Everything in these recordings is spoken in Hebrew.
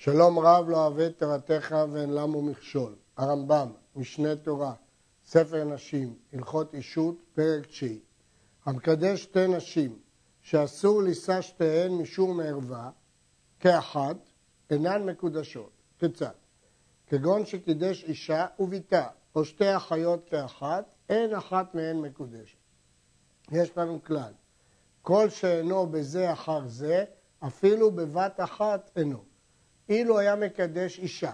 שלום רב לא אוהב תורתך ואין למו מכשול. הרמב"ם, משנה תורה, ספר נשים, הלכות אישות, פרק תשיעי. המקדש שתי נשים שאסור לישא שתיהן משום ערווה, כאחת, אינן מקודשות. כיצד? כגון שקידש אישה וביתה, או שתי אחיות כאחת, אין אחת מהן מקודשת. יש לנו כלל, כל שאינו בזה אחר זה, אפילו בבת אחת אינו. אילו היה מקדש אישה,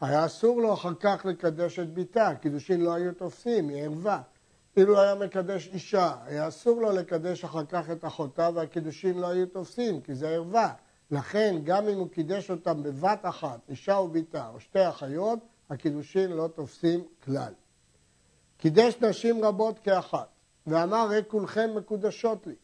היה אסור לו אחר כך לקדש את ביתה, קידושין לא היו תופסים, היא ערווה. אילו היה מקדש אישה, היה אסור לו לקדש אחר כך את אחותה והקידושין לא היו תופסים, כי זה ערווה. לכן, גם אם הוא קידש אותם בבת אחת, אישה וביתה או שתי אחיות, הקידושין לא תופסים כלל. קידש נשים רבות כאחת, ואמר, הרי כולכם מקודשות לי,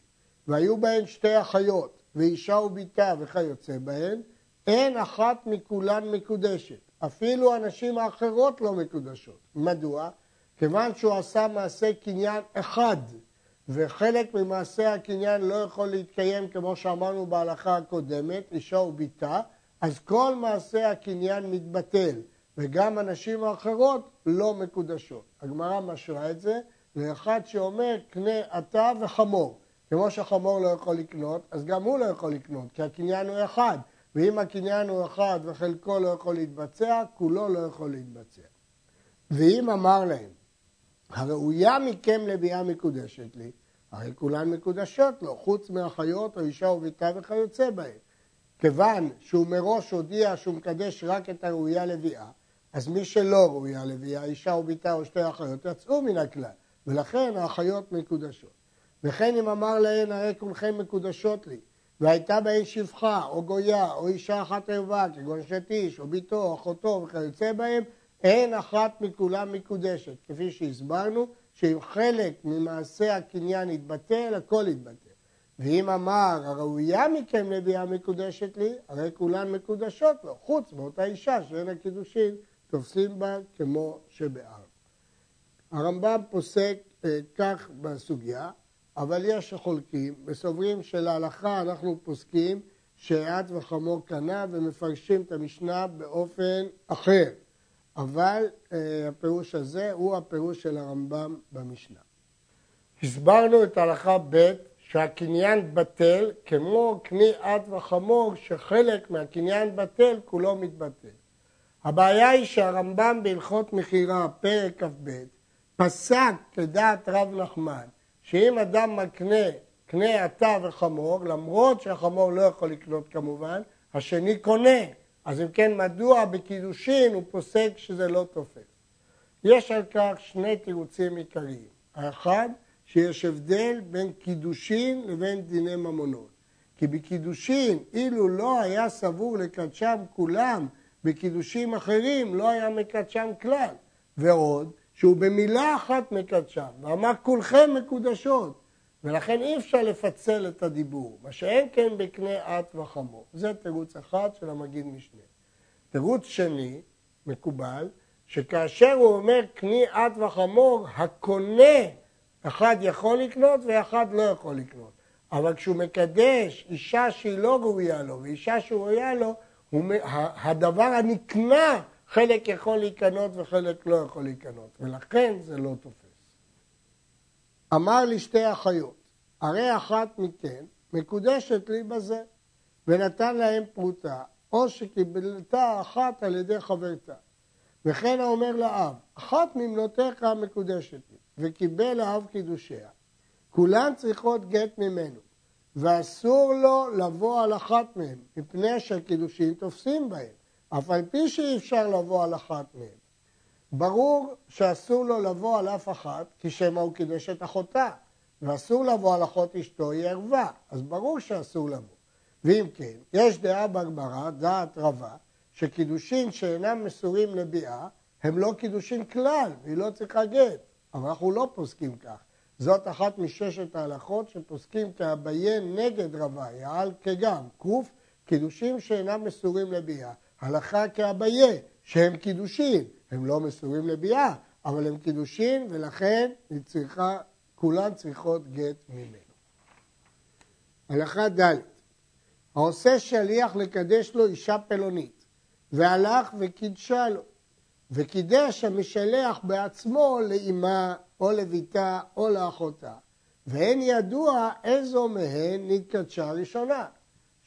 והיו בהן שתי אחיות, ואישה וביתה וכיוצא בהן, אין אחת מכולן מקודשת. אפילו הנשים האחרות לא מקודשות. מדוע? כיוון שהוא עשה מעשה קניין אחד, וחלק ממעשה הקניין לא יכול להתקיים כמו שאמרנו בהלכה הקודמת, אישה וביתה, אז כל מעשה הקניין מתבטל, וגם הנשים האחרות לא מקודשות. הגמרא משרה את זה לאחד שאומר קנה אתה וחמור. כמו שחמור לא יכול לקנות, אז גם הוא לא יכול לקנות, כי הקניין הוא אחד. ואם הקניין הוא אחד וחלקו לא יכול להתבצע, כולו לא יכול להתבצע. ואם אמר להם, הראויה מכם לביאה מקודשת לי, הרי כולן מקודשות לו, חוץ מאחיות או אישה וביתה וכיוצא בהן. כיוון שהוא מראש הודיע שהוא מקדש רק את הראויה לביאה, אז מי שלא ראויה לביאה, אישה וביתה או שתי אחיות, יצאו מן הכלל, ולכן האחיות מקודשות. וכן אם אמר להן, הרי כולכם מקודשות לי, והייתה בהן שפחה, או גויה, או אישה אחת ערווה, כגון שתיש, או ביתו, או אחותו, וכיוצא בהם, אין אחת מכולם מקודשת. כפי שהסברנו, שאם חלק ממעשה הקניין יתבטל, הכל יתבטל. ואם אמר, הראויה מכם לביאה מקודשת לי, הרי כולן מקודשות לו, חוץ מאותה אישה שאין הקידושין תופסים בה כמו שבאר. הרמב"ם פוסק אה, כך בסוגיה, אבל יש חולקים וסוברים שלהלכה אנחנו פוסקים שאת וחמור קנה ומפרשים את המשנה באופן אחר. אבל אה, הפירוש הזה הוא הפירוש של הרמב"ם במשנה. הסברנו את הלכה ב' שהקניין בטל כמו קני את וחמור שחלק מהקניין בטל כולו מתבטל. הבעיה היא שהרמב"ם בהלכות מכירה, פרק כ"ב, פסק כדעת רב נחמן שאם אדם מקנה קנה עתה וחמור, למרות שהחמור לא יכול לקנות כמובן, השני קונה. אז אם כן, מדוע בקידושין הוא פוסק שזה לא תופס? יש על כך שני תירוצים עיקריים. האחד, שיש הבדל בין קידושין לבין דיני ממונות. כי בקידושין, אילו לא היה סבור לקדשם כולם, בקידושים אחרים לא היה מקדשם כלל. ועוד, שהוא במילה אחת מקדשם, ואמר כולכם מקודשות, ולכן אי אפשר לפצל את הדיבור, מה שאין כן בקנה את וחמור. זה תירוץ אחד של המגיד משנה. תירוץ שני, מקובל, שכאשר הוא אומר קני את וחמור, הקונה, אחד יכול לקנות ואחד לא יכול לקנות. אבל כשהוא מקדש אישה שהיא לא ראויה לו ואישה שהוא ראויה לו, הדבר הנקנה חלק יכול להיקנות וחלק לא יכול להיקנות, ולכן זה לא תופס. אמר לי שתי אחיות, הרי אחת מכן מקודשת לי בזה, ונתן להם פרוטה, או שקיבלתה אחת על ידי חברתה. וכן האומר לאב, אחת ממנותיך מקודשת לי, וקיבל האב קידושיה. כולן צריכות גט ממנו, ואסור לו לבוא על אחת מהן, מפני שהקידושין תופסים בהן. אף על פי שאי אפשר לבוא על אחת מהן. ברור שאסור לו לבוא על אף אחת, כי שמא הוא קידש את אחותה, ואסור לבוא על אחות אשתו, היא ערווה, אז ברור שאסור לבוא. ואם כן, יש דעה בגמרא, דעת רבה, שקידושין שאינם מסורים לביאה, הם לא קידושין כלל, והיא לא צריכה גט. אבל אנחנו לא פוסקים כך. זאת אחת מששת ההלכות שפוסקים כאביין נגד רבה, יעל כגם, קוף, קידושים שאינם מסורים לביאה. הלכה כאביה, שהם קידושין, הם לא מסורים לביאה, אבל הם קידושין ולכן היא צריכה, כולן צריכות גט ממנו. הלכה ד' העושה שליח לקדש לו אישה פלונית, והלך וקידשה לו. וקידש המשלח בעצמו לאמה או לביתה או לאחותה, ואין ידוע איזו מהן נתקדשה ראשונה.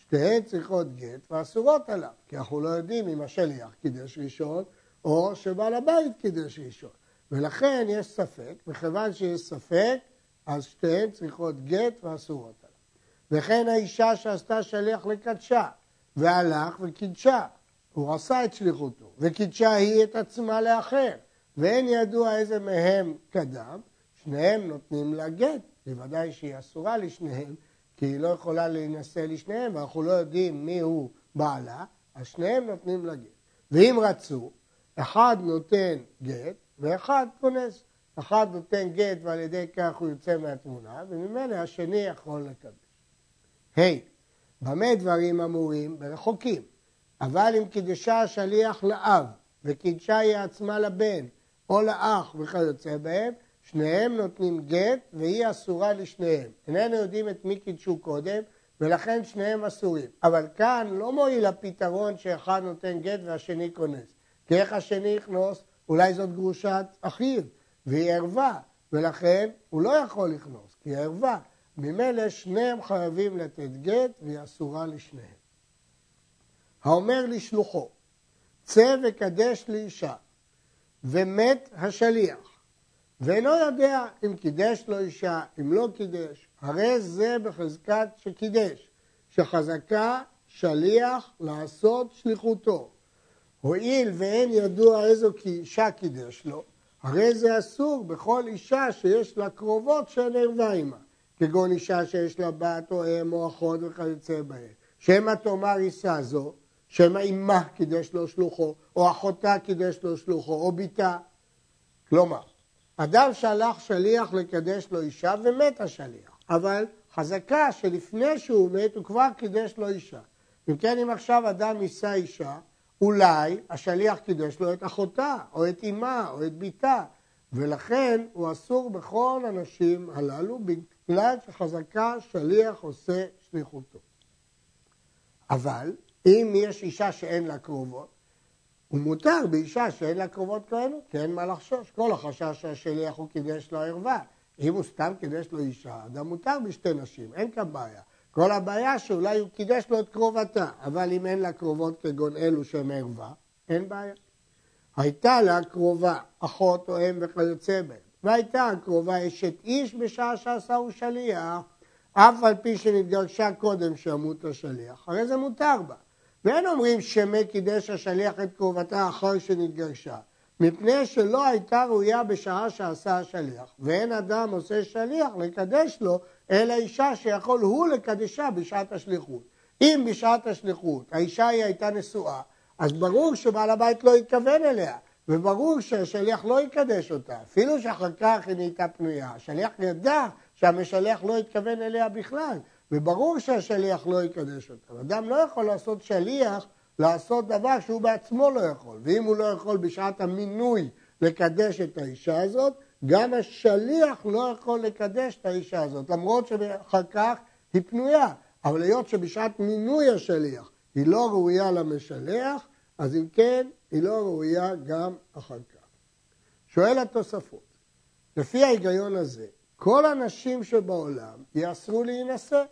שתיהן צריכות גט ואסורות עליו, כי אנחנו לא יודעים אם השליח קידש ראשון או שבעל הבית קידש ראשון. ולכן יש ספק, וכיוון שיש ספק, אז שתיהן צריכות גט ואסורות עליו. וכן האישה שעשתה שליח לקדשה, והלך וקידשה, הוא עשה את שליחותו, וקידשה היא את עצמה לאחר, ואין ידוע איזה מהם קדם, שניהם נותנים לה גט, בוודאי שהיא אסורה לשניהם, כי היא לא יכולה להינשא לשניהם, ואנחנו לא יודעים מי הוא בעלה, אז שניהם נותנים לה גט. ואם רצו, אחד נותן גט ואחד כונס. אחד נותן גט ועל ידי כך הוא יוצא מהתמונה, וממילא השני יכול לקבל. ה' במה דברים אמורים? ברחוקים. אבל אם קידשה השליח לאב, וקידשה היא עצמה לבן, או לאח וכיוצא בהם, שניהם נותנים גט והיא אסורה לשניהם. איננו יודעים את מי קידשו קודם, ולכן שניהם אסורים. אבל כאן לא מועיל הפתרון שאחד נותן גט והשני כונס. כי איך השני יכנוס? אולי זאת גרושת אחיו, והיא ערווה, ולכן הוא לא יכול לכנוס, כי היא ערווה. ממילא שניהם חייבים לתת גט והיא אסורה לשניהם. האומר לשלוחו, צא וקדש לאישה, ומת השליח, ואינו יודע אם קידש לו אישה, אם לא קידש, הרי זה בחזקת שקידש, שחזקה שליח לעשות שליחותו. הואיל ואין ידוע איזו אישה קידש לו, הרי זה אסור בכל אישה שיש לה קרובות ערווה עימה, כגון אישה שיש לה בת או אם או אחות וכיוצא בהן. שמא תאמר אישה זו, שמא אמה קידש לו שלוחו, או אחותה קידש לו שלוחו, או בתה. כלומר, אדם שלח שליח לקדש לו אישה ומת השליח, אבל חזקה שלפני שהוא מת הוא כבר קידש לו אישה. אם כן, אם עכשיו אדם יישא אישה, אולי השליח קידש לו את אחותה, או את אמה, או את בתה, ולכן הוא אסור בכל הנשים הללו, בגלל שחזקה שליח עושה שליחותו. אבל אם יש אישה שאין לה קרובות, הוא מותר באישה שאין לה קרובות כאלו, כי אין מה לחשוש. כל החשש שהשליח הוא קידש לו ערווה. אם הוא סתם קידש לו אישה, אדם מותר בשתי נשים, אין כאן בעיה. כל הבעיה שאולי הוא קידש לו את קרובתה, אבל אם אין לה קרובות כגון אלו שהן ערווה, אין בעיה. הייתה לה קרובה, אחות או אם וכיוצא בהם, והייתה הקרובה אשת איש בשעה שעשהו שליח, אף על פי שנתגרשה קודם שימות השליח, הרי זה מותר בה. ואין אומרים שמא קידש השליח את קרובתה אחר שנתגרשה, מפני שלא הייתה ראויה בשעה שעשה השליח, ואין אדם עושה שליח לקדש לו, אלא אישה שיכול הוא לקדשה בשעת השליחות. אם בשעת השליחות האישה היא הייתה נשואה, אז ברור שבעל הבית לא התכוון אליה, וברור שהשליח לא יקדש אותה, אפילו שאחר כך היא נהייתה פנויה. השליח ידע שהמשלח לא התכוון אליה בכלל, וברור שהשליח לא יקדש אותה. אדם לא יכול לעשות שליח לעשות דבר שהוא בעצמו לא יכול, ואם הוא לא יכול בשעת המינוי לקדש את האישה הזאת, גם השליח לא יכול לקדש את האישה הזאת, למרות שאחר כך היא פנויה. אבל היות שבשעת מינוי השליח היא לא ראויה למשלח, אז אם כן, היא לא ראויה גם אחר כך. שואל התוספות, לפי ההיגיון הזה, כל הנשים שבעולם יאסרו להינשא,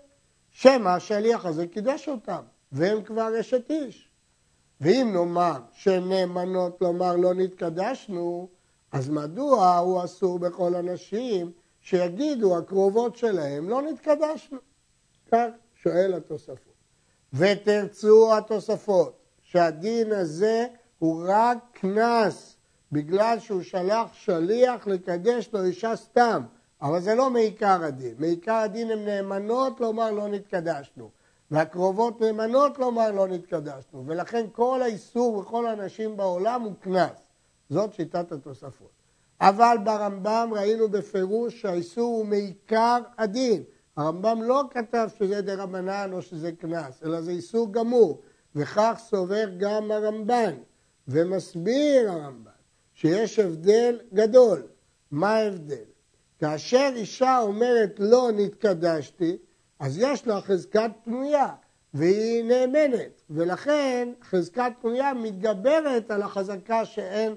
שמא השליח הזה קידש אותם, והם כבר אשת איש. ואם נאמר שהן נאמנות לומר לא נתקדשנו, אז מדוע הוא אסור בכל הנשים שיגידו הקרובות שלהם לא נתקדשנו? כך שואל התוספות. ותרצו התוספות שהדין הזה הוא רק קנס בגלל שהוא שלח שליח לקדש לו אישה סתם, אבל זה לא מעיקר הדין. מעיקר הדין הן נאמנות לומר לא נתקדשנו. והקרובות נאמנות לומר לא נתקדשנו, ולכן כל האיסור וכל האנשים בעולם הוא קנס. זאת שיטת התוספות. אבל ברמב"ם ראינו בפירוש שהאיסור הוא מעיקר הדין. הרמב"ם לא כתב שזה דרבנן או שזה קנס, אלא זה איסור גמור, וכך סובר גם הרמב"ן, ומסביר הרמב"ן שיש הבדל גדול. מה ההבדל? כאשר אישה אומרת לא נתקדשתי, אז יש לה חזקת פנויה, והיא נאמנת, ולכן חזקת קנויה מתגברת על החזקה שאין,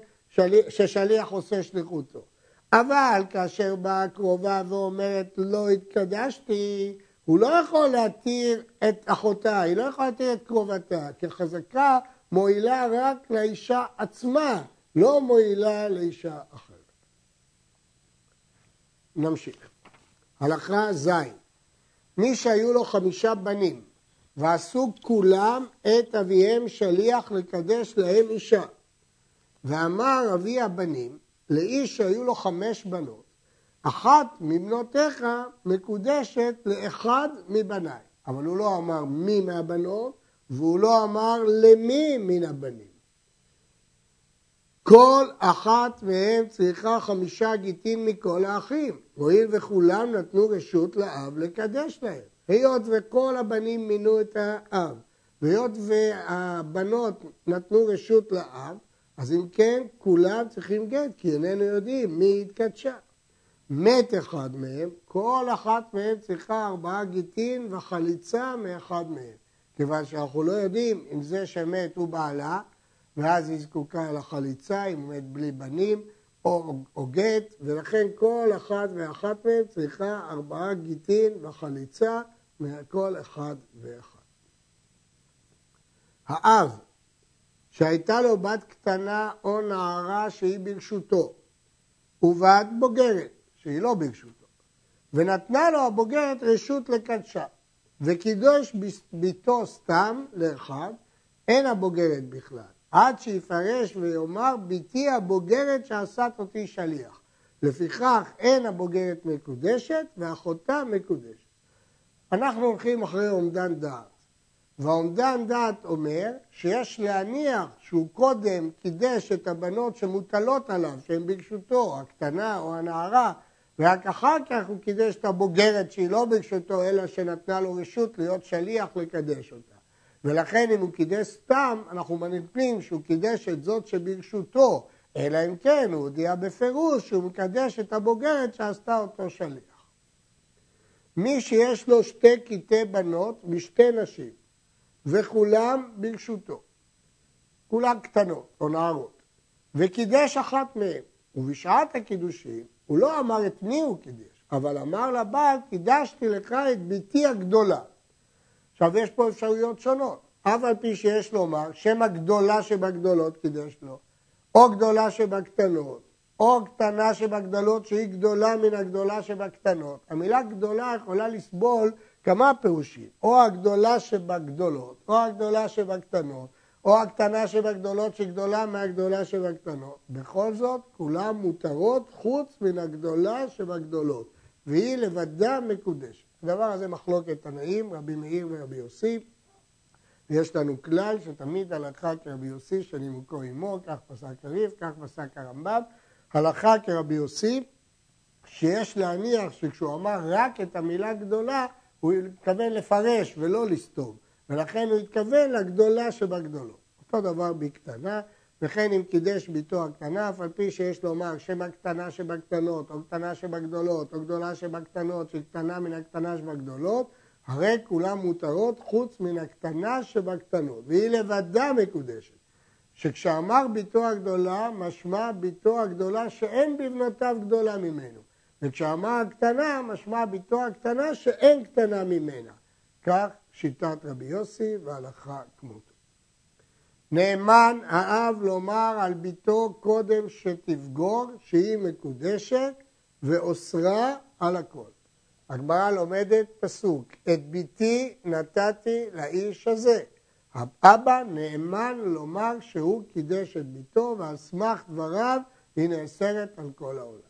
ששליח עושה שליחותו. אבל כאשר באה הקרובה ואומרת לא התקדשתי, הוא לא יכול להתיר את אחותה, היא לא יכולה להתיר את קרובתה, כי חזקה מועילה רק לאישה עצמה, לא מועילה לאישה אחרת. נמשיך. הלכה ז' מי שהיו לו חמישה בנים ועשו כולם את אביהם שליח לקדש להם אישה. ואמר אבי הבנים לאיש שהיו לו חמש בנות, אחת מבנותיך מקודשת לאחד מבניי. אבל הוא לא אמר מי מהבנות, והוא לא אמר למי מן הבנים. כל אחת מהם צריכה חמישה גיטין מכל האחים, הואיל וכולם נתנו רשות לאב לקדש להם. היות וכל הבנים מינו את האב, והיות והבנות נתנו רשות לאב, אז אם כן, כולם צריכים גט, כי איננו יודעים מי התקדשה. מת אחד מהם, כל אחת מהם צריכה ארבעה גיטין וחליצה מאחד מהם. כיוון שאנחנו לא יודעים אם זה שמת הוא בעלה, ואז היא זקוקה לחליצה, הוא מת בלי בנים, או, או גט, ולכן כל אחת ואחת מהם צריכה ארבעה גיטין וחליצה מכל אחד ואחד. האב שהייתה לו בת קטנה או נערה שהיא ברשותו, ובת בוגרת שהיא לא ברשותו, ונתנה לו הבוגרת רשות לקדשה, וקידוש ביתו סתם לאחד, אין הבוגרת בכלל, עד שיפרש ויאמר ביתי הבוגרת שעשת אותי שליח. לפיכך אין הבוגרת מקודשת ואחותה מקודשת. אנחנו הולכים אחרי אומדן דעת. והאומדן דעת אומר שיש להניח שהוא קודם קידש את הבנות שמוטלות עליו, שהן ברשותו, הקטנה או הנערה, ורק אחר כך הוא קידש את הבוגרת שהיא לא ברשותו, אלא שנתנה לו רשות להיות שליח לקדש אותה. ולכן אם הוא קידש סתם, אנחנו מניחים שהוא קידש את זאת שברשותו, אלא אם כן הוא הודיע בפירוש שהוא מקדש את הבוגרת שעשתה אותו שליח. מי שיש לו שתי קטעי בנות משתי נשים, וכולם ברשותו. כולן קטנות או נערות. וקידש אחת מהן. ובשעת הקידושים הוא לא אמר את מי הוא קידש, אבל אמר לבעל, קידשתי לך את בתי הגדולה. עכשיו יש פה אפשרויות שונות. אף על פי שיש לומר שם הגדולה שבגדולות קידש לו, או גדולה שבקטנות, או קטנה שבגדולות שהיא גדולה מן הגדולה שבקטנות. המילה גדולה יכולה לסבול כמה פירושים, או הגדולה שבגדולות, או הגדולה שבקטנות, או הקטנה שבגדולות שגדולה מהגדולה שבקטנות. בכל זאת, כולן מותרות חוץ מן הגדולה שבגדולות, והיא לבדה מקודשת. הדבר הזה מחלוקת תנאים, רבי מאיר ורבי יוסי, ויש לנו כלל שתמיד הלכה כרבי יוסי שנימוקו עמו, כך פסק הריף, כך פסק הרמב"ם, הלכה כרבי יוסי, שיש להניח שכשהוא אמר רק את המילה גדולה, הוא התכוון לפרש ולא לסתום, ולכן הוא התכוון לגדולה שבגדולות. אותו דבר בקטנה, וכן אם קידש ביתו הקטנה, אף על פי שיש לומר שם הקטנה שבקטנות, או קטנה שבגדולות, או גדולה שבקטנות, שקטנה מן הקטנה שבגדולות, הרי כולן מותרות חוץ מן הקטנה שבקטנות, והיא לבדה מקודשת. שכשאמר ביתו הגדולה, משמע ביתו הגדולה שאין בבנותיו גדולה ממנו. וכשאמר הקטנה, משמע ביתו הקטנה שאין קטנה ממנה. כך שיטת רבי יוסי והלכה כמותו. נאמן האב לומר על ביתו קודם שתבגור שהיא מקודשת ואוסרה על הכל. הגמרא לומדת פסוק, את ביתי נתתי לאיש הזה. האבא נאמן לומר שהוא קידש את ביתו ועל סמך דבריו היא נאסרת על כל העולם.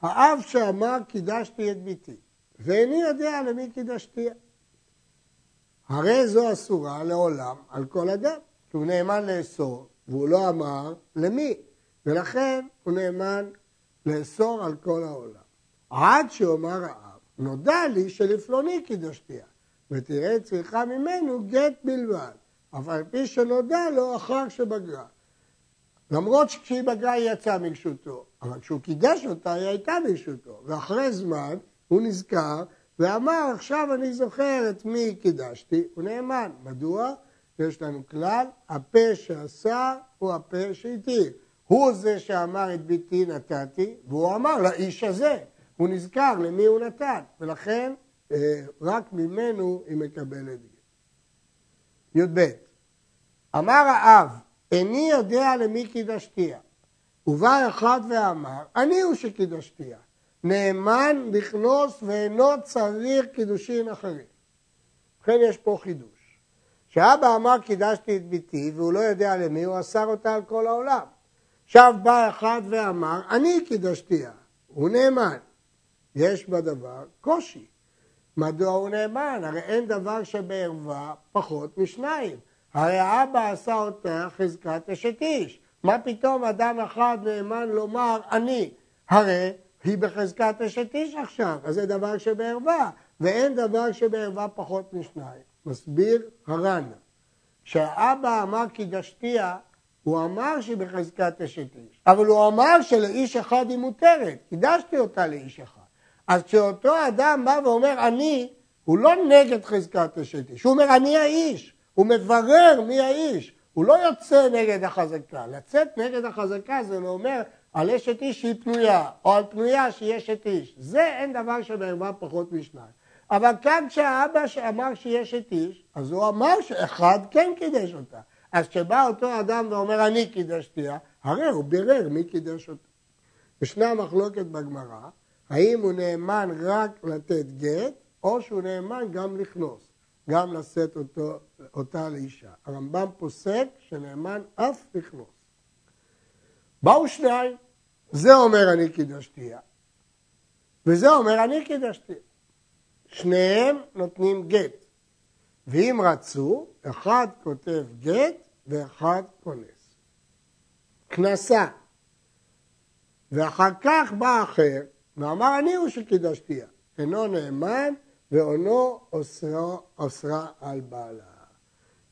האב שאמר קידשתי את ביתי, ואיני יודע למי קידשתיה. הרי זו אסורה לעולם על כל אדם, כי הוא נאמן לאסור, והוא לא אמר למי, ולכן הוא נאמן לאסור על כל העולם. עד שאומר האב, נודע לי שלפלוני קידשתיה, ותראה צריכה ממנו גט בלבד, אבל על פי שנודע לו אחר שבגרה. למרות שכשהיא בגרה היא יצאה מרשותו, אבל כשהוא קידש אותה היא הייתה ברשותו, ואחרי זמן הוא נזכר ואמר, עכשיו אני זוכר את מי קידשתי, הוא נאמן. מדוע? יש לנו כלל, הפה שעשה הוא הפה שהתיר. הוא זה שאמר את ביתי נתתי, והוא אמר לאיש הזה, הוא נזכר למי הוא נתן, ולכן אה, רק ממנו היא מקבלת גט. י"ב אמר האב, איני יודע למי קידשתיה. ובא אחד ואמר, אני הוא שקידשתיה. נאמן לכנוס ואינו צריך קידושין אחרים. ובכן יש פה חידוש. כשאבא אמר קידשתי את ביתי והוא לא יודע למי, הוא אסר אותה על כל העולם. עכשיו בא אחד ואמר, אני קידשתיה, הוא נאמן. יש בדבר קושי. מדוע הוא נאמן? הרי אין דבר שבערווה פחות משניים. הרי האבא עשה אותה חזקת אשת איש. מה פתאום אדם אחד נאמן לומר אני? הרי היא בחזקת אשת איש עכשיו, אז זה דבר שבערווה, ואין דבר שבערווה פחות משניים. מסביר הר"ן, כשהאבא אמר קידשתיה, הוא אמר שהיא בחזקת אשת איש, אבל הוא אמר שלאיש אחד היא מותרת, קידשתי אותה לאיש אחד. אז כשאותו אדם בא ואומר אני, הוא לא נגד חזקת אשת איש, הוא אומר אני האיש, הוא מברר מי האיש, הוא לא יוצא נגד החזקה. לצאת נגד החזקה זה אומר על אשת איש שהיא פנויה, או על פנויה שהיא אשת איש. זה אין דבר שבערבה פחות משניים. אבל כאן כשהאבא אמר שהיא אשת איש, אז הוא אמר שאחד כן קידש אותה. אז כשבא אותו אדם ואומר אני קידשתיה, הרי הוא בירר מי קידש אותה. ישנה מחלוקת בגמרא, האם הוא נאמן רק לתת גט, או שהוא נאמן גם לכנוס. גם לשאת אותו, אותה לאישה. הרמב"ם פוסק שנאמן אף לכנוס. באו שניים, זה אומר אני קידשתיה, וזה אומר אני קידשתיה. שניהם נותנים גט, ואם רצו, אחד כותב גט ואחד כונס. כנסה. ואחר כך בא אחר ואמר אני הוא שקידשתיה. אינו נאמן אוסרה, אוסרה על בעלה.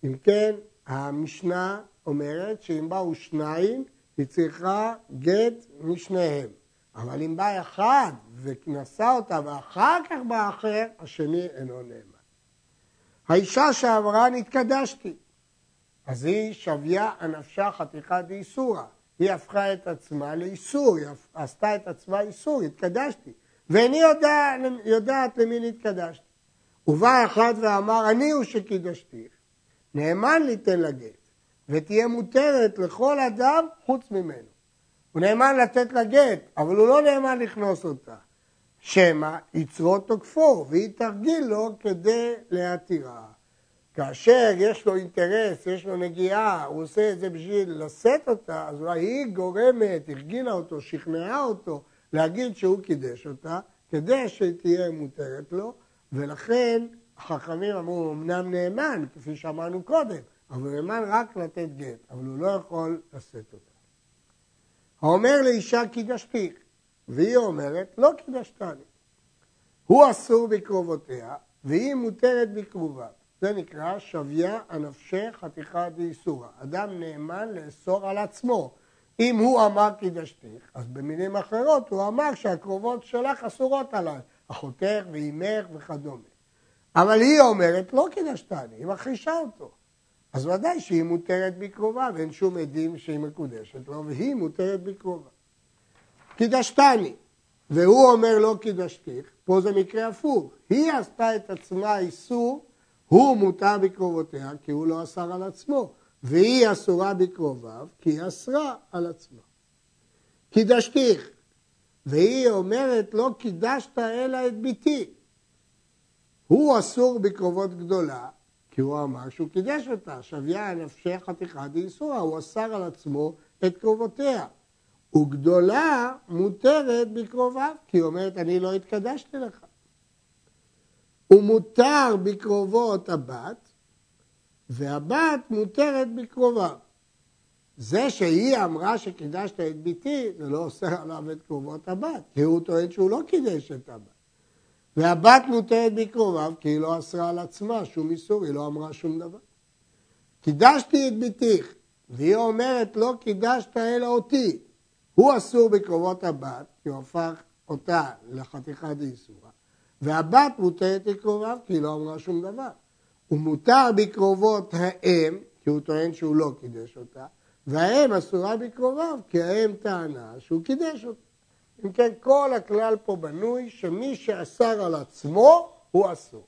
אם כן, המשנה אומרת שאם באו שניים, היא צריכה גט משניהם. אבל אם בא אחד ונשא אותה ואחר כך בא אחר, השני אינו נאמן. האישה שאמרה נתקדשתי, אז היא שביה הנפשה חתיכה דאיסורא. היא הפכה את עצמה לאיסור, היא עשתה את עצמה איסור, התקדשתי. ואיני יודע, יודעת למי נתקדשתי. ובא אחד ואמר, אני הוא שקידשתיך, נאמן ליתן לה גט, ותהיה מותרת לכל אדם חוץ ממנו. הוא נאמן לתת לה גט, אבל הוא לא נאמן לכנוס אותה. שמא יצרו תוקפו, והיא תרגיל לו כדי להתירה. כאשר יש לו אינטרס, יש לו נגיעה, הוא עושה את זה בשביל לשאת אותה, אז אולי היא גורמת, הרגילה אותו, שכנעה אותו, להגיד שהוא קידש אותה, כדי שתהיה מותרת לו, ולכן החכמים אמרו, אמנם נאמן, כפי שאמרנו קודם, אבל הוא נאמן רק לתת גט, אבל הוא לא יכול לשאת אותה. האומר לאישה קידשתיך, והיא אומרת, לא קידשתני. הוא אסור בקרובותיה, והיא מותרת בקרוביו. זה נקרא שביה הנפשי חתיכה דאיסורא. אדם נאמן לאסור על עצמו. אם הוא אמר קידשתיך, אז במילים אחרות הוא אמר שהקרובות שלך אסורות עליי, אחותך ואימך וכדומה. אבל היא אומרת, לא קידשתני, היא מכחישה אותו. אז ודאי שהיא מותרת בקרובה, ואין שום עדים שהיא מקודשת לו, והיא מותרת בקרובה. קידשתני, והוא אומר לא קידשתיך, פה זה מקרה הפוך. היא עשתה את עצמה איסור, הוא מותר בקרובותיה, כי הוא לא אסר על עצמו. והיא אסורה בקרוביו, כי היא אסרה על עצמה. קידשתיך, והיא אומרת, לא קידשת אלא את ביתי. הוא אסור בקרובות גדולה, כי הוא אמר שהוא קידש אותה, שוויה נפשי חתיכה דאיסורה, הוא אסר על עצמו את קרובותיה. וגדולה מותרת בקרוביו, כי היא אומרת, אני לא התקדשתי לך. ומותר בקרובות הבת, והבת מותרת בקרובה. זה שהיא אמרה שקידשת את ביתי, זה לא אוסר עליו את קרובות הבת, כי הוא טוען שהוא לא קידש את הבת. והבת מותרת בקרוביו, כי היא לא אסרה על עצמה שום איסור, היא לא אמרה שום דבר. קידשתי את ביתיך, והיא אומרת, לא קידשת אלא אותי. הוא אסור בקרובות הבת, כי הוא הפך אותה לחתיכה דאיסורה, והבת מותרת לקרוביו כי היא לא אמרה שום דבר. הוא מותר בקרובות האם, כי הוא טוען שהוא לא קידש אותה, והאם אסורה בקרוביו, כי האם טענה שהוא קידש אותה. אם כן, כל הכלל פה בנוי שמי שאסר על עצמו, הוא אסור.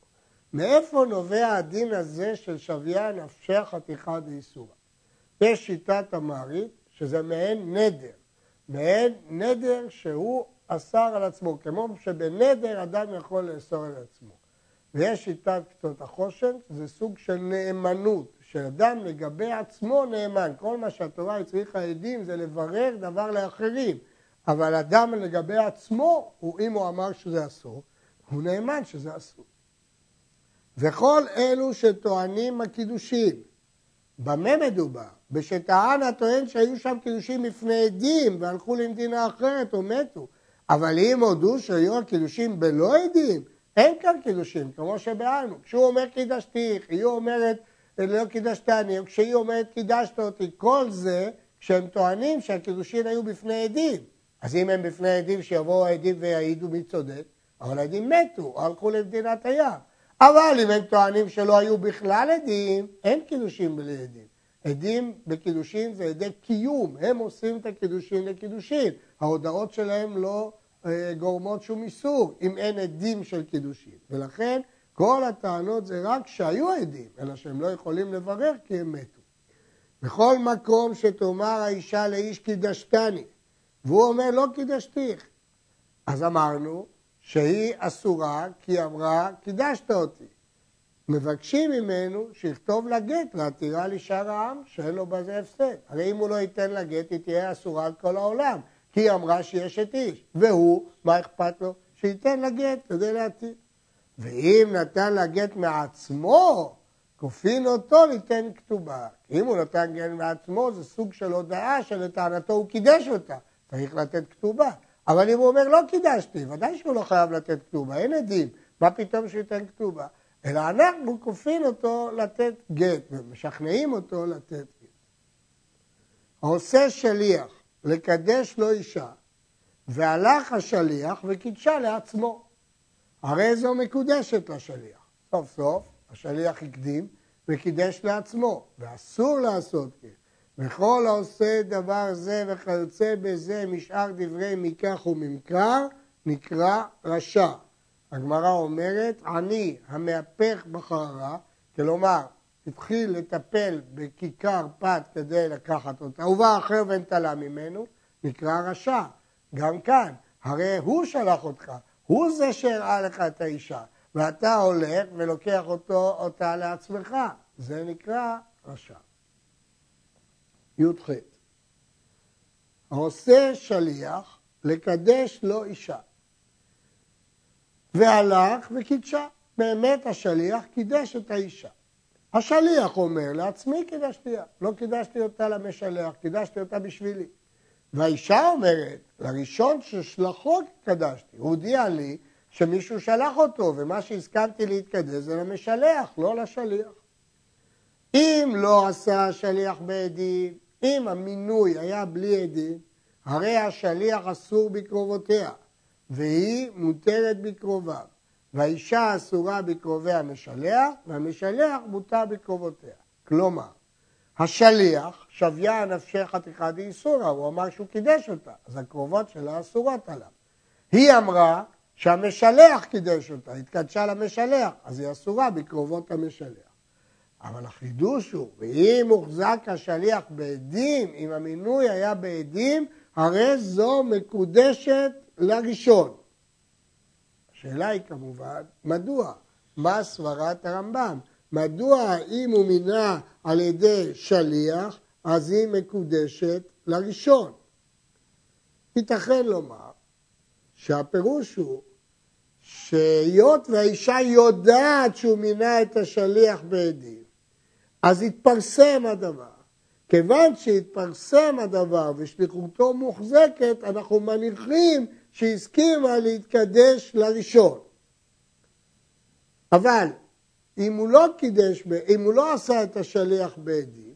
מאיפה נובע הדין הזה של שוויה נפשי חתיכה דאיסורה? יש שיטת המעריץ, שזה מעין נדר. מעין נדר שהוא אסר על עצמו, כמו שבנדר אדם יכול לאסור על עצמו. ויש שיטת כתות החושן, זה סוג של נאמנות, שאדם לגבי עצמו נאמן. כל מה שהתורה הצריכה עדים זה לברר דבר לאחרים. אבל אדם לגבי עצמו, הוא, אם הוא אמר שזה אסור, הוא נאמן שזה אסור. וכל אלו שטוענים הקידושים, במה מדובר? בשטען הטוען שהיו שם קידושים בפני עדים והלכו למדינה אחרת או מתו. אבל אם הודו שהיו הקידושים בלא עדים, אין כאן קידושים, כמו שבאנו. כשהוא אומר קידשתיך, היא אומרת לא קידשתני, או כשהיא אומרת קידשת אותי, כל זה כשהם טוענים שהקידושים היו בפני עדים. אז אם הם בפני עדים, שיבואו העדים ויעידו מי צודק, אבל העדים מתו, הלכו למדינת הים. אבל אם הם טוענים שלא היו בכלל עדים, אין קידושים בלי עדים. עדים בקידושין זה עדי קיום, הם עושים את הקידושין לקידושין. ההודעות שלהם לא אה, גורמות שום איסור אם אין עדים של קידושין. ולכן כל הטענות זה רק שהיו עדים, אלא שהם לא יכולים לברר כי הם מתו. בכל מקום שתאמר האישה לאיש קידשתני, והוא אומר לא קידשתיך, אז אמרנו שהיא אסורה כי אמרה קידשת אותי. מבקשים ממנו שיכתוב לה גט לעתירה לשאר העם, שאין לו בזה הפסד. הרי אם הוא לא ייתן לה גט, היא תהיה אסורה על כל העולם, כי היא אמרה שיש את איש. והוא, מה אכפת לו? שייתן לה גט כדי להתיר. ואם נתן לה גט מעצמו, כופין אותו ליתן כתובה. אם הוא נתן גט מעצמו, זה סוג של הודעה שלטענתו הוא קידש אותה. צריך לתת כתובה. אבל אם הוא אומר לא קידשתי, ודאי שהוא לא חייב לתת כתובה, אין עדים. מה פתאום שהוא ייתן כתובה? אלא אנחנו כופין אותו לתת גט, ומשכנעים אותו לתת גט. העושה שליח לקדש לו אישה, והלך השליח וקידשה לעצמו. הרי זו מקודשת לשליח. סוף סוף השליח הקדים וקידש לעצמו, ואסור לעשות כן. וכל העושה דבר זה וכיוצא בזה משאר דברי מקח וממכר, נקרא רשע. הגמרא אומרת, עני המהפך בחררה, כלומר, התחיל לטפל בכיכר פת כדי לקחת אותה, ובא אחר ונטלה ממנו, נקרא רשע. גם כאן, הרי הוא שלח אותך, הוא זה שהראה לך את האישה, ואתה הולך ולוקח אותו, אותה לעצמך, זה נקרא רשע. י"ח העושה שליח לקדש לו אישה והלך וקידשה. באמת השליח קידש את האישה. השליח אומר, לעצמי קידשתיה, לא קידשתי אותה למשלח, קידשתי אותה בשבילי. והאישה אומרת, לראשון ששלחו קדשתי, הוא הודיע לי שמישהו שלח אותו, ומה שהסכמתי להתקדש זה למשלח, לא לשליח. אם לא עשה השליח בעדים, אם המינוי היה בלי עדים, הרי השליח אסור בקרובותיה, והיא מותרת בקרוביו. והאישה אסורה בקרובי המשלח, והמשלח מותר בקרובותיה. כלומר, השליח, שוויה נפשי חתיכה דאיסורא, הוא אמר שהוא קידש אותה, אז הקרובות שלה אסורות עליו. היא אמרה שהמשלח קידש אותה, התקדשה למשלח, אז היא אסורה בקרובות המשלח. אבל החידוש הוא, ואם הוחזק השליח בעדים, אם המינוי היה בעדים, הרי זו מקודשת לראשון. השאלה היא כמובן, מדוע? מה סברת הרמב"ם? מדוע אם הוא מינה על ידי שליח, אז היא מקודשת לראשון? ייתכן לומר שהפירוש הוא שהיות והאישה יודעת שהוא מינה את השליח בעדים, אז התפרסם הדבר. כיוון שהתפרסם הדבר ושליחותו מוחזקת, אנחנו מניחים שהסכימה להתקדש לראשון. אבל אם הוא לא קידש, אם הוא לא עשה את השליח בעדים,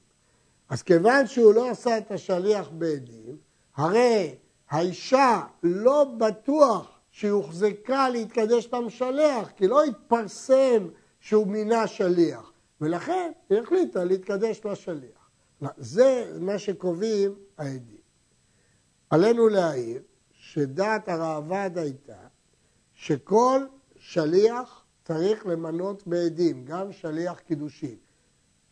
אז כיוון שהוא לא עשה את השליח בעדים, הרי האישה לא בטוח שהיא הוחזקה להתקדש למשלח, כי לא התפרסם שהוא מינה שליח, ולכן היא החליטה להתקדש לשליח. זה מה שקובעים העדים. עלינו להעיר שדעת הראב"ד הייתה שכל שליח צריך למנות בעדים, גם שליח קידושין.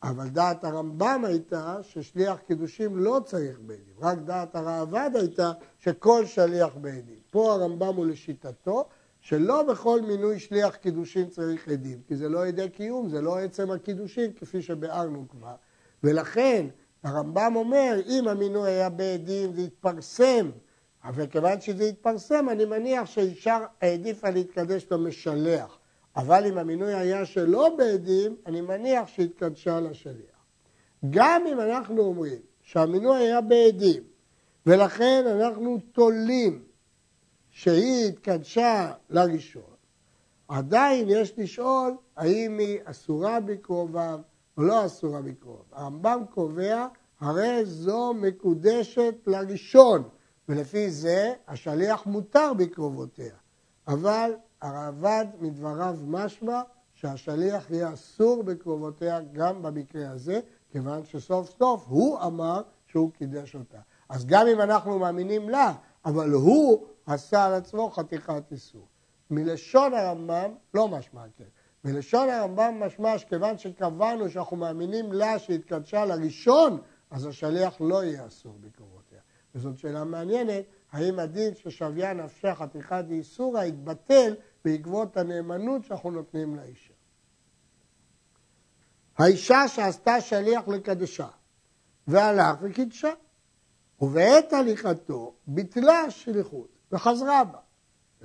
אבל דעת הרמב"ם הייתה ששליח קידושים לא צריך בעדים, רק דעת הראב"ד הייתה שכל שליח בעדים. פה הרמב"ם הוא לשיטתו שלא בכל מינוי שליח קידושין צריך עדים, כי זה לא עדי קיום, זה לא עצם הקידושין כפי שביארנו כבר. ולכן הרמב"ם אומר, אם המינוי היה בעדים זה התפרסם, אבל כיוון שזה התפרסם, אני מניח שאישה העדיפה להתקדש במשלח. אבל אם המינוי היה שלא בעדים, אני מניח שהתקדשה לשליח. גם אם אנחנו אומרים שהמינוי היה בעדים, ולכן אנחנו תולים שהיא התקדשה לראשון, עדיין יש לשאול האם היא אסורה בקרובם או לא אסורה בקרוב. הרמב"ם קובע, הרי זו מקודשת לראשון, ולפי זה השליח מותר בקרובותיה. אבל הרעב"ד מדבריו משמע שהשליח יהיה אסור בקרובותיה גם במקרה הזה, כיוון שסוף סוף הוא אמר שהוא קידש אותה. אז גם אם אנחנו מאמינים לה, אבל הוא עשה על עצמו חתיכת איסור. מלשון הרמב"ם לא משמע כן. מלשון הרמב"ם משמע שכיוון שקבענו שאנחנו מאמינים לה שהתקדשה לראשון, אז השליח לא יהיה אסור בקרובותיה. וזאת שאלה מעניינת, האם הדין ששוויה נפשה חתיכת איסורא יתבטל בעקבות הנאמנות שאנחנו נותנים לאישה. האישה שעשתה שליח לקדשה והלך וקידשה, ובעת הליכתו ביטלה השליחות וחזרה בה.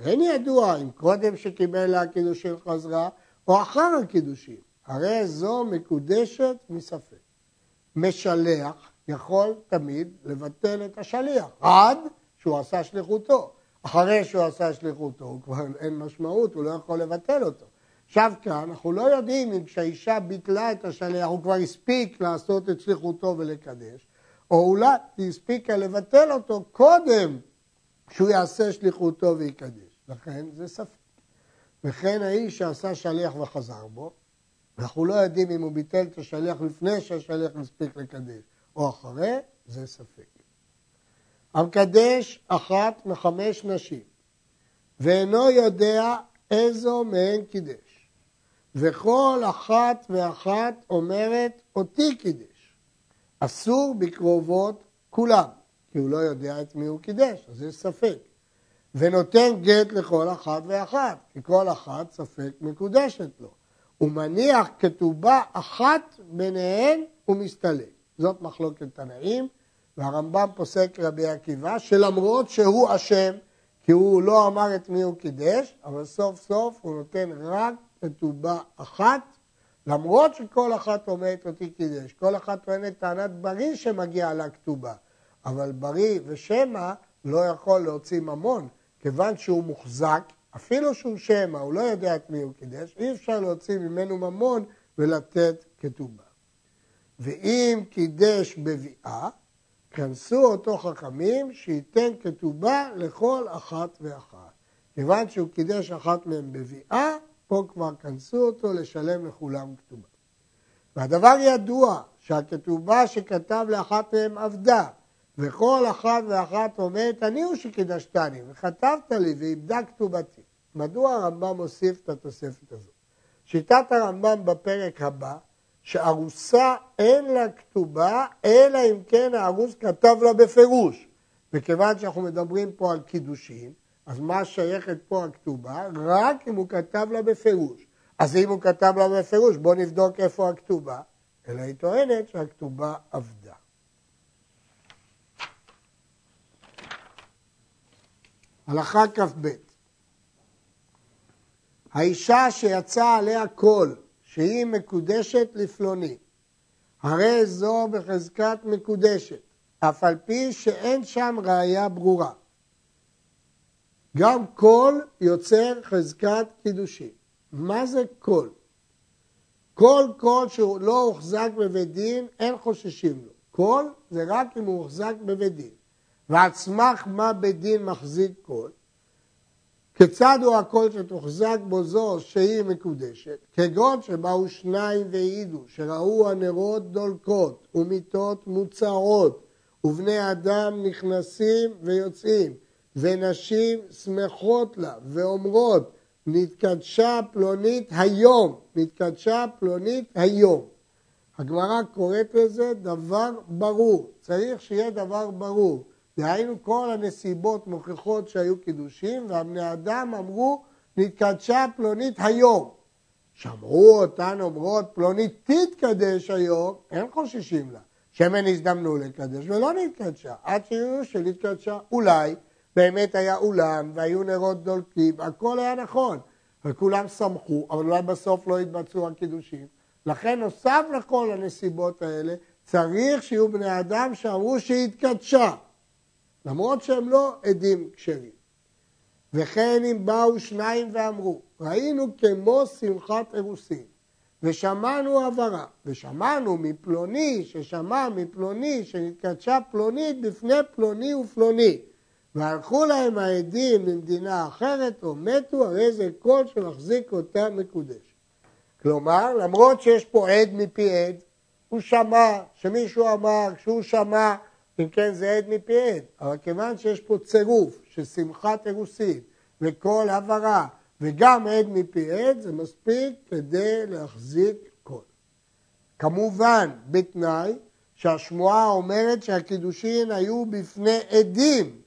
אין ידוע אם קודם שקיבל לה הקידושין חזרה או אחר הקידושין, הרי זו מקודשת מספק. משלח יכול תמיד לבטל את השליח, עד שהוא עשה שליחותו. אחרי שהוא עשה שליחותו, הוא כבר אין משמעות, הוא לא יכול לבטל אותו. עכשיו כאן, אנחנו לא יודעים אם כשהאישה ביטלה את השליח, הוא כבר הספיק לעשות את שליחותו ולקדש, או אולי היא הספיקה לבטל אותו קודם שהוא יעשה שליחותו ויקדש. לכן זה ספק. וכן האיש שעשה שליח וחזר בו, אנחנו לא יודעים אם הוא ביטל את השליח לפני שהשליח הספיק לקדש, או אחרי, זה ספק. המקדש אחת מחמש נשים, ואינו יודע איזו מהן קידש, וכל אחת ואחת אומרת אותי קידש. אסור בקרובות כולם, כי הוא לא יודע את מי הוא קידש, אז יש ספק. ונותן גט לכל אחת ואחת, כי כל אחת ספק מקודשת לו. הוא מניח כתובה אחת ביניהן ומסתלק. זאת מחלוקת תנאים, והרמב"ם פוסק רבי עקיבא, שלמרות שהוא אשם, כי הוא לא אמר את מי הוא קידש, אבל סוף סוף הוא נותן רק כתובה אחת, למרות שכל אחת אומרת אותי קידש. כל אחת טוענת טענת בריא שמגיע לה כתובה, אבל בריא ושמע לא יכול להוציא ממון, כיוון שהוא מוחזק, אפילו שהוא שמע, הוא לא יודע את מי הוא קידש, אי אפשר להוציא ממנו ממון ולתת כתובה. ואם קידש בביאה, כנסו אותו חכמים שייתן כתובה לכל אחת ואחת. כיוון שהוא קידש אחת מהם בביאה, פה כבר כנסו אותו לשלם לכולם כתובה. והדבר ידוע שהכתובה שכתב לאחת מהם עבדה, וכל אחת ואחת אומרת, אני הוא שקידשתני, וכתבת לי ואיבדה כתובתי. מדוע הרמב"ם מוסיף את התוספת הזאת? שיטת הרמב"ם בפרק הבא, שארוסה אין לה כתובה, אלא אם כן הארוס כתב לה בפירוש. וכיוון שאנחנו מדברים פה על קידושין, אז מה שייכת פה הכתובה? רק אם הוא כתב לה בפירוש. אז אם הוא כתב לה בפירוש, בואו נבדוק איפה הכתובה. אלא היא טוענת שהכתובה עבדה. הלכה כ"ב האישה שיצא עליה קול שהיא מקודשת לפלוני, הרי זו בחזקת מקודשת, אף על פי שאין שם ראייה ברורה. גם קול יוצר חזקת קידושין. מה זה קול? כל קול שהוא לא הוחזק בבית דין, אין חוששים לו. קול זה רק אם הוא הוחזק בבית דין. ועל סמך מה בית דין מחזיק קול? כיצד הוא הקול שתוחזק בו זו שהיא מקודשת? כגון שבאו שניים והעידו שראו הנרות דולקות ומיטות מוצעות ובני אדם נכנסים ויוצאים ונשים שמחות לה ואומרות נתקדשה פלונית היום, נתקדשה פלונית היום. הגמרא קוראת לזה דבר ברור, צריך שיהיה דבר ברור. דהיינו כל הנסיבות מוכיחות שהיו קידושים והבני אדם אמרו נתקדשה פלונית היום. שמעו אותן אומרות פלונית תתקדש היום, אין חוששים לה. שמן הזדמנו לקדש ולא נתקדשה, עד שיראו שנתקדשה. אולי באמת היה אולם והיו נרות דולקים, הכל היה נכון, וכולם שמחו, אבל אולי בסוף לא התבצעו הקידושים. לכן נוסף לכל הנסיבות האלה, צריך שיהיו בני אדם שאמרו שהתקדשה. למרות שהם לא עדים כשרים. וכן אם באו שניים ואמרו, ראינו כמו שמחת אירוסין, ושמענו הבהרה, ושמענו מפלוני ששמע מפלוני שנתקדשה פלונית בפני פלוני ופלוני, והלכו להם העדים ממדינה אחרת או מתו, הרי זה קול שמחזיק אותה מקודשת. כלומר, למרות שיש פה עד מפי עד, הוא שמע שמישהו אמר, כשהוא שמע אם כן זה עד מפי עד, אבל כיוון שיש פה צירוף של שמחת אירוסין וכל הבהרה וגם עד מפי עד, זה מספיק כדי להחזיק קול. כמובן, בתנאי שהשמועה אומרת שהקידושין היו בפני עדים.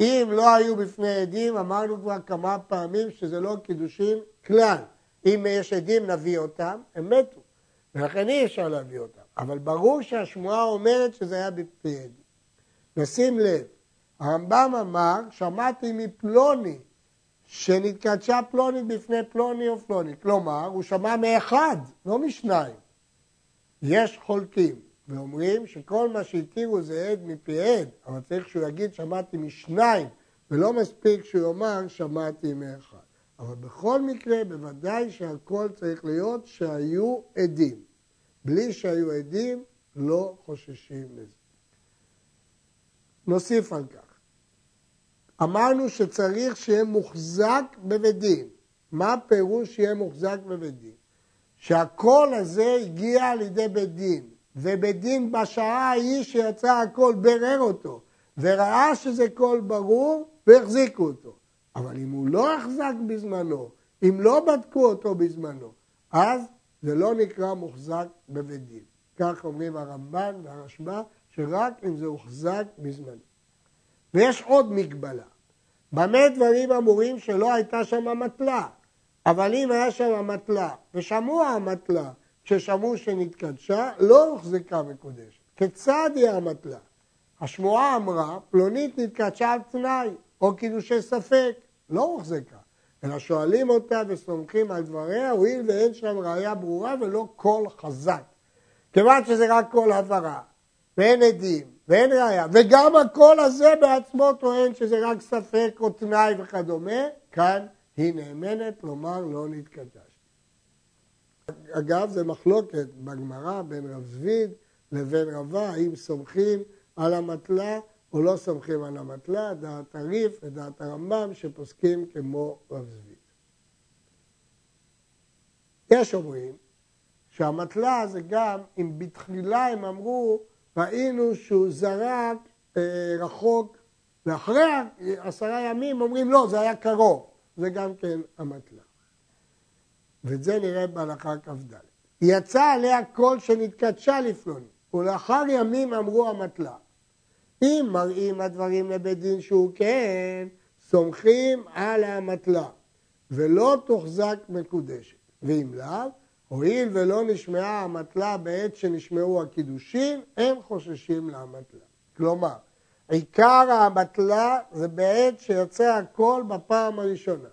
אם לא היו בפני עדים, אמרנו כבר כמה פעמים שזה לא קידושין כלל. אם יש עדים נביא אותם, הם מתו, ולכן אי אפשר להביא אותם. אבל ברור שהשמועה אומרת שזה היה בפני עדים. נשים לב, הרמב"ם אמר, שמעתי מפלוני שנתקדשה פלונית בפני פלוני או פלוני. כלומר, הוא שמע מאחד, לא משניים. יש חולקים, ואומרים שכל מה שהתירו זה עד מפי עד, אבל צריך שהוא יגיד שמעתי משניים, ולא מספיק שהוא יאמר שמעתי מאחד. אבל בכל מקרה, בוודאי שהכל צריך להיות שהיו עדים. בלי שהיו עדים, לא חוששים לזה. נוסיף על כך. אמרנו שצריך שיהיה מוחזק בבית דין. מה פירוש שיהיה מוחזק בבית דין? שהקול הזה הגיע לידי בית דין, ובית דין בשעה ההיא שיצא הקול בירר אותו, וראה שזה קול ברור, והחזיקו אותו. אבל אם הוא לא הוחזק בזמנו, אם לא בדקו אותו בזמנו, אז זה לא נקרא מוחזק בבית דין. כך אומרים הרמב"ן והרשב"א, שרק אם זה הוחזק בזמנו. ויש עוד מגבלה. במה דברים אמורים שלא הייתה שם אמתלה? אבל אם היה שם אמתלה, ושמעו האמתלה כששמעו שנתקדשה, לא הוחזקה מקודשת. כיצד היא האמתלה? השמועה אמרה, פלונית נתקדשה על תנאי, או קידושי ספק, לא הוחזקה. אלא שואלים אותה וסומכים על דבריה, הואיל ואין שם ראייה ברורה ולא קול חזק. כיוון שזה רק קול הברה, ואין עדים, ואין ראייה, וגם הקול הזה בעצמו טוען שזה רק ספק או תנאי וכדומה, כאן היא נאמנת לומר לא נתקדשתי. אגב, זה מחלוקת בגמרא בין רב זביד לבין רבה, האם סומכים על המטלה או לא סומכים על המטלה, דעת הריף ודעת הרמב"ם שפוסקים כמו רב זביד. יש אומרים שהמטלה זה גם אם בתחילה הם אמרו ראינו שהוא זרק אה, רחוק, ואחרי עשרה ימים אומרים לא, זה היה קרוב, זה גם כן המטלה. ואת זה נראה בהלכה כ"ד. יצא עליה קול שנתקדשה לפלוני, ולאחר ימים אמרו המטלה. אם מראים הדברים לבית דין שהוא כן, סומכים על המטלה, ולא תוחזק מקודשת. ואם לאו, הואיל ולא נשמעה המטלה בעת שנשמעו הקידושין, הם חוששים לאמתלה. כלומר, עיקר האמתלה זה בעת שיוצא הכל בפעם הראשונה.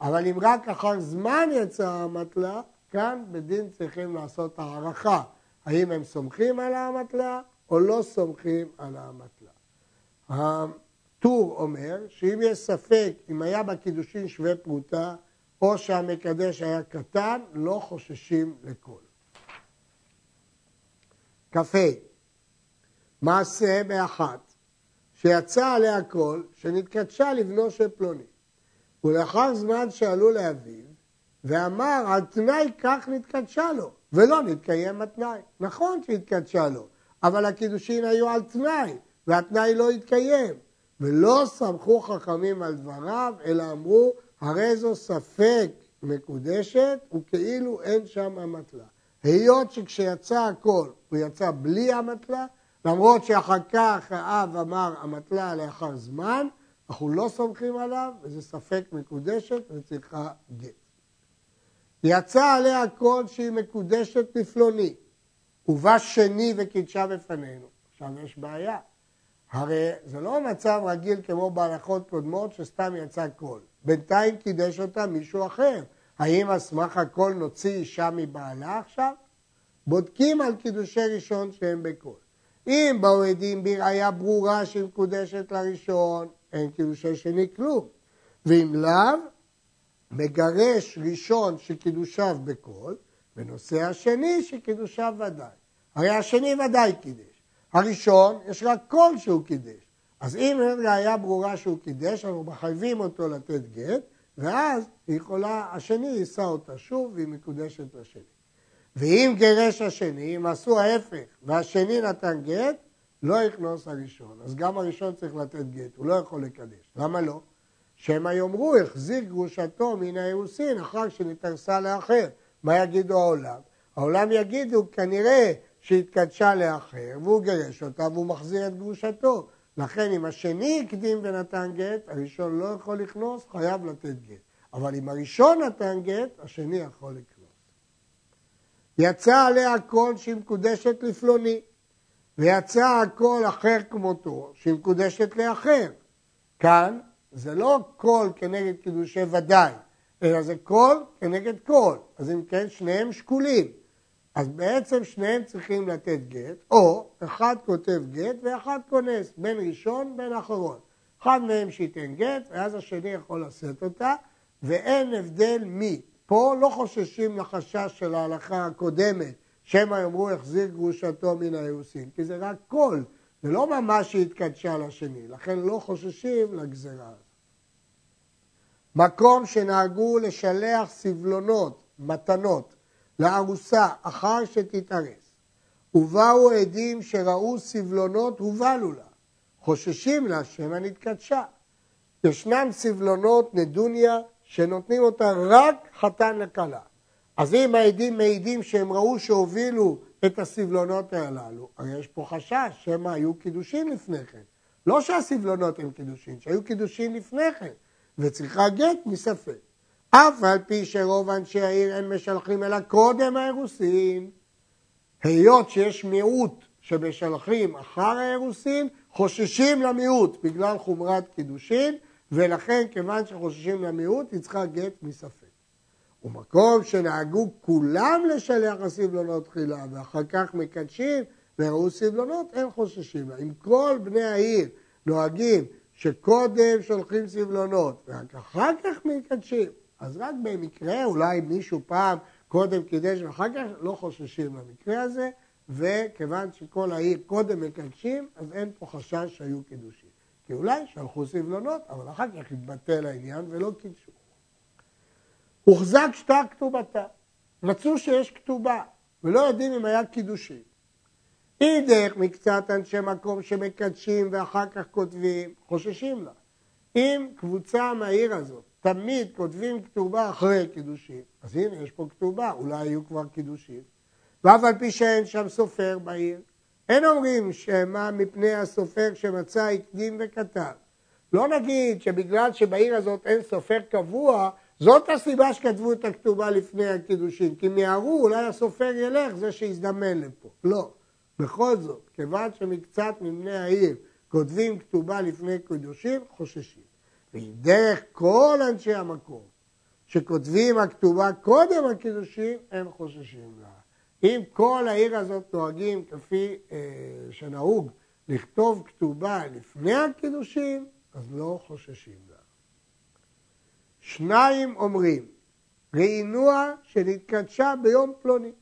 אבל אם רק אחר זמן יצא האמתלה, כאן בדין צריכים לעשות הערכה. האם הם סומכים על האמתלה או לא סומכים על האמתלה. הטור אומר שאם יש ספק אם היה בקידושין שווה פרוטה, או שהמקדש היה קטן, לא חוששים לכל. כ"ה מעשה באחת שיצא עליה קול שנתקדשה לבנו של פלוני ולאחר זמן שעלו לאביו, ואמר, על תנאי כך נתקדשה לו, ולא נתקיים התנאי. נכון שהתקדשה לו, אבל הקידושין היו על תנאי, והתנאי לא התקיים. ולא סמכו חכמים על דבריו, אלא אמרו, הרי זו ספק מקודשת, וכאילו אין שם אמתלה. היות שכשיצא הכל, הוא יצא בלי אמתלה, למרות שאחר כך האב אמר אמתלה לאחר זמן, אנחנו לא סומכים עליו, וזה ספק מקודשת וצריכה גט. יצא עליה הכל שהיא מקודשת לפלוני, ובא שני וקידשה בפנינו. עכשיו יש בעיה. הרי זה לא מצב רגיל כמו בהלכות קודמות שסתם יצא קול. בינתיים קידש אותה מישהו אחר. האם על סמך הכל נוציא אישה מבעלה עכשיו? בודקים על קידושי ראשון שהם בקול. אם באו עדים בראיה ברורה שהיא מקודשת לראשון, אין קידושי שני כלום. ואם לאו, מגרש ראשון שקידושיו בקול, ונושא השני שקידושיו ודאי. הרי השני ודאי קידש. הראשון, יש רק קול שהוא קידש. אז אם אין ראיה ברורה שהוא קידש, אנחנו מחייבים אותו לתת גט, ואז יכולה, השני יישא אותה שוב והיא מקודשת לשני. ואם גירש השני, אם עשו ההפך והשני נתן גט, לא יכנוס הראשון. אז גם הראשון צריך לתת גט, הוא לא יכול לקדש. למה לא? שמא יאמרו, החזיר גרושתו מן האירוסין אחר שנתרסה לאחר. מה יגידו העולם? העולם יגידו, כנראה שהתקדשה לאחר, והוא גירש אותה והוא מחזיר את גרושתו. לכן אם השני הקדים ונתן גט, הראשון לא יכול לכנוס, חייב לתת גט. אבל אם הראשון נתן גט, השני יכול לכנוס. יצא עליה קול שהיא מקודשת לפלוני, ויצא הקול אחר כמותו, שהיא מקודשת לאחר. כאן זה לא קול כנגד קידושי ודאי, אלא זה קול כנגד קול. אז אם כן, שניהם שקולים. אז בעצם שניהם צריכים לתת גט, או אחד כותב גט ואחד כונס, בין ראשון בין אחרון. אחד מהם שייתן גט, ואז השני יכול לשאת אותה, ואין הבדל מי. פה לא חוששים לחשש של ההלכה הקודמת, שמא יאמרו החזיר גרושתו מן האירוסין, כי זה רק קול, זה לא ממש שהתקדשה לשני, לכן לא חוששים לגזרה הזאת. מקום שנהגו לשלח סבלונות, מתנות, לארוסה אחר שתתארס, ובאו עדים שראו סבלונות ובלו לה, חוששים לה שמא נתקדשה. ישנם סבלונות נדוניה שנותנים אותה רק חתן לכלה. אז אם העדים מעידים שהם ראו שהובילו את הסבלונות הללו, הרי יש פה חשש שמא היו קידושין לפני כן. לא שהסבלונות הם קידושין, שהיו קידושין לפני כן, וצריכה גט מספק. אף על פי שרוב אנשי העיר אין משלחים אלא קודם האירוסין, היות שיש מיעוט שמשלחים אחר האירוסין, חוששים למיעוט בגלל חומרת קידושין, ולכן כיוון שחוששים למיעוט, היא צריכה גט מספק. ומקום שנהגו כולם לשלח הסבלונות תחילה, ואחר כך מקדשים וראו סבלונות, אין חוששים. אם כל בני העיר נוהגים שקודם שולחים סבלונות, ורק אחר כך מקדשים, אז רק במקרה, אולי מישהו פעם קודם קידש ואחר כך, לא חוששים למקרה הזה, וכיוון שכל העיר קודם מקדשים, אז אין פה חשש שהיו קידושים. כי אולי שלחו סבלונות, אבל אחר כך התבטל העניין ולא קידשו. הוחזק שטר כתובתה. מצאו שיש כתובה, ולא יודעים אם היה קידושין. אי דרך מקצת אנשי מקום שמקדשים ואחר כך כותבים, חוששים לה. אם קבוצה מהעיר הזאת תמיד כותבים כתובה אחרי קידושין, אז הנה יש פה כתובה, אולי היו כבר קידושין. ואף על פי שאין שם סופר בעיר, אין אומרים שמה מפני הסופר שמצא הקדים וכתב. לא נגיד שבגלל שבעיר הזאת אין סופר קבוע, זאת הסיבה שכתבו את הכתובה לפני הקידושין, כי מיהרו, אולי הסופר ילך, זה שיזדמן לפה. לא. בכל זאת, כיוון שמקצת מבני העיר כותבים כתובה לפני קידושין, חוששים. ואם דרך כל אנשי המקום שכותבים הכתובה קודם הקידושין, הם חוששים לה. אם כל העיר הזאת נוהגים כפי אה, שנהוג לכתוב כתובה לפני הקידושין, אז לא חוששים לה. שניים אומרים, ראינוע שנתקדשה ביום פלוני.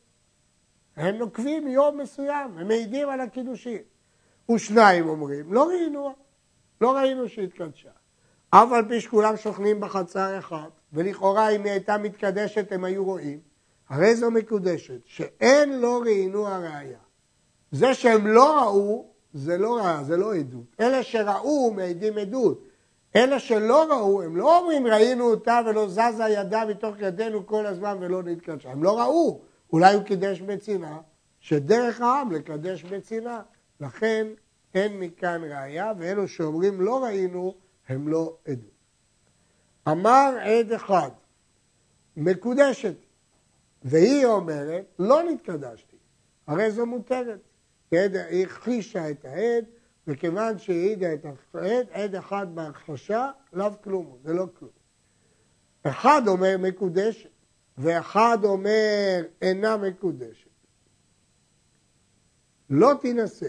הם נוקבים יום מסוים, הם מעידים על הקידושין. ושניים אומרים, לא ראינוע, לא ראינו שהתקדשה. אף על פי שכולם שוכנים בחצר אחת, ולכאורה אם היא הייתה מתקדשת הם היו רואים, הרי זו מקודשת, שאין לא ראינו הראייה. זה שהם לא ראו, זה לא ראייה, זה לא עדות. אלה שראו מעידים עדות. אלה שלא ראו, הם לא אומרים ראינו אותה ולא זזה ידה מתוך ידינו כל הזמן ולא נתקדשה. הם לא ראו, אולי הוא קידש בצנעה, שדרך העם לקדש בצנעה. לכן אין מכאן ראייה, ואלו שאומרים לא ראינו, הם לא עדות. אמר עד אחד, מקודשת, והיא אומרת, לא נתקדשתי, הרי זו מותרת. היא הכחישה את העד, וכיוון שהעידה את העד, עד אחד בהכחשה, לאו כלום, זה לא כלום. אחד אומר מקודשת, ואחד אומר אינה מקודשת. לא תינשא,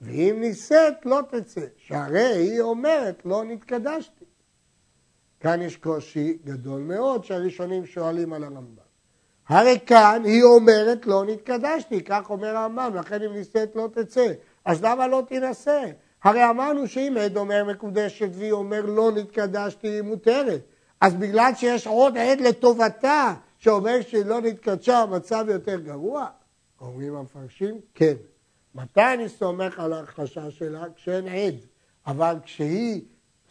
ואם נישאת לא תצא, שהרי היא אומרת לא נתקדשתי. כאן יש קושי גדול מאוד שהראשונים שואלים על הרמב"ם. הרי כאן היא אומרת לא נתקדשתי, כך אומר הרמב"ם, לכן אם נישאת לא תצא. אז למה לא תינשא? הרי אמרנו שאם עד אומר מקודשת והיא אומר לא נתקדשתי, היא מותרת. אז בגלל שיש עוד עד לטובתה שאומר שלא נתקדשה, המצב יותר גרוע? אומרים המפרשים, כן. מתי אני סומך על ההכחשה שלה? כשאין עד. אבל כשהיא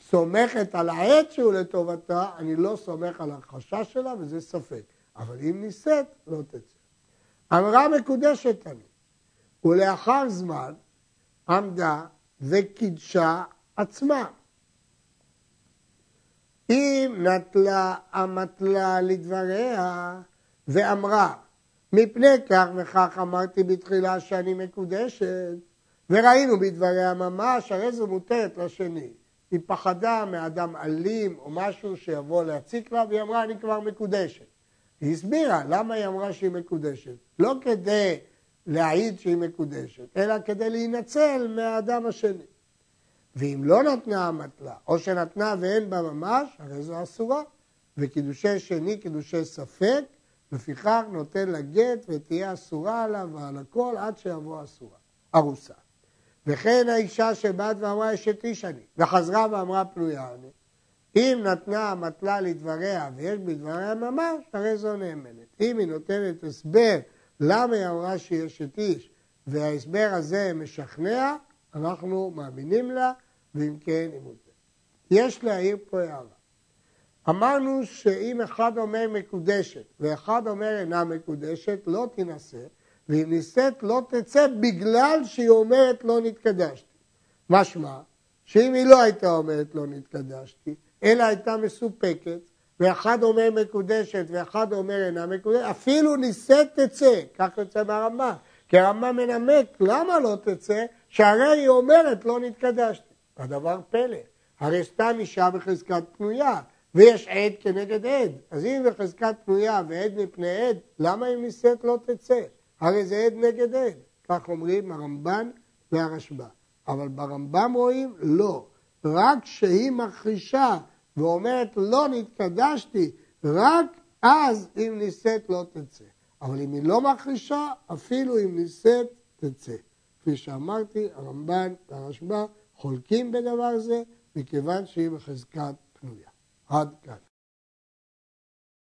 סומכת על העד שהוא לטובתה, אני לא סומך על ההכחשה שלה וזה ספק. אבל אם נישאת, לא תצא. אמרה מקודשת אני, ולאחר זמן עמדה וקידשה עצמה. אם נטלה המטלה לדבריה ואמרה, מפני כך וכך אמרתי בתחילה שאני מקודשת, וראינו בדבריה ממש, הרי זו מותרת לשני. היא פחדה מאדם אלים או משהו שיבוא להציק לה, והיא אמרה, אני כבר מקודשת. היא הסבירה למה היא אמרה שהיא מקודשת. לא כדי להעיד שהיא מקודשת, אלא כדי להינצל מהאדם השני. ואם לא נתנה המטלה, או שנתנה ואין בה ממש, הרי זו אסורה. וקידושי שני, קידושי ספק, לפיכך נותן לה גט ותהיה אסורה עליו ועל הכל עד שיבוא אסורה, ארוסה. וכן האישה שבאת ואמרה אשת איש אני, וחזרה ואמרה פנויה אני, אם נתנה המטלה לדבריה ויש בדבריה ממש, הרי זו נאמנת. אם היא נותנת הסבר למה היא אמרה שהיא אשת איש, וההסבר הזה משכנע, אנחנו מאמינים לה, ואם כן, היא מותרת. יש להעיר פה הערה. אמרנו שאם אחד אומר מקודשת ואחד אומר אינה מקודשת, לא תינשא, ואם נישאת לא תצא בגלל שהיא אומרת לא נתקדשתי. משמע, שאם היא לא הייתה אומרת לא נתקדשתי, אלא הייתה מסופקת, ואחד אומר מקודשת ואחד אומר אינה מקודשת, אפילו נישאת תצא, כך יוצא מהרמב"ם. כי הרמב"ם מנמק למה לא תצא, שהרי היא אומרת לא נתקדשתי. הדבר פלא, הרי סתם אישה בחזקת פנויה, ויש עד כנגד עד. אז אם בחזקת פנויה ועד מפני עד, למה אם נישאת לא תצא? הרי זה עד נגד עד. כך אומרים הרמב"ן והרשב"א. אבל ברמב"ם רואים, לא. רק שהיא מכחישה ואומרת לא נתקדשתי, רק אז אם נישאת לא תצא. אבל אם היא לא מכחישה, אפילו אם נישאת תצא. כפי שאמרתי, הרמב"ן והרשב"א חולקים בדבר זה, מכיוון שהיא בחזקת. עד כאן.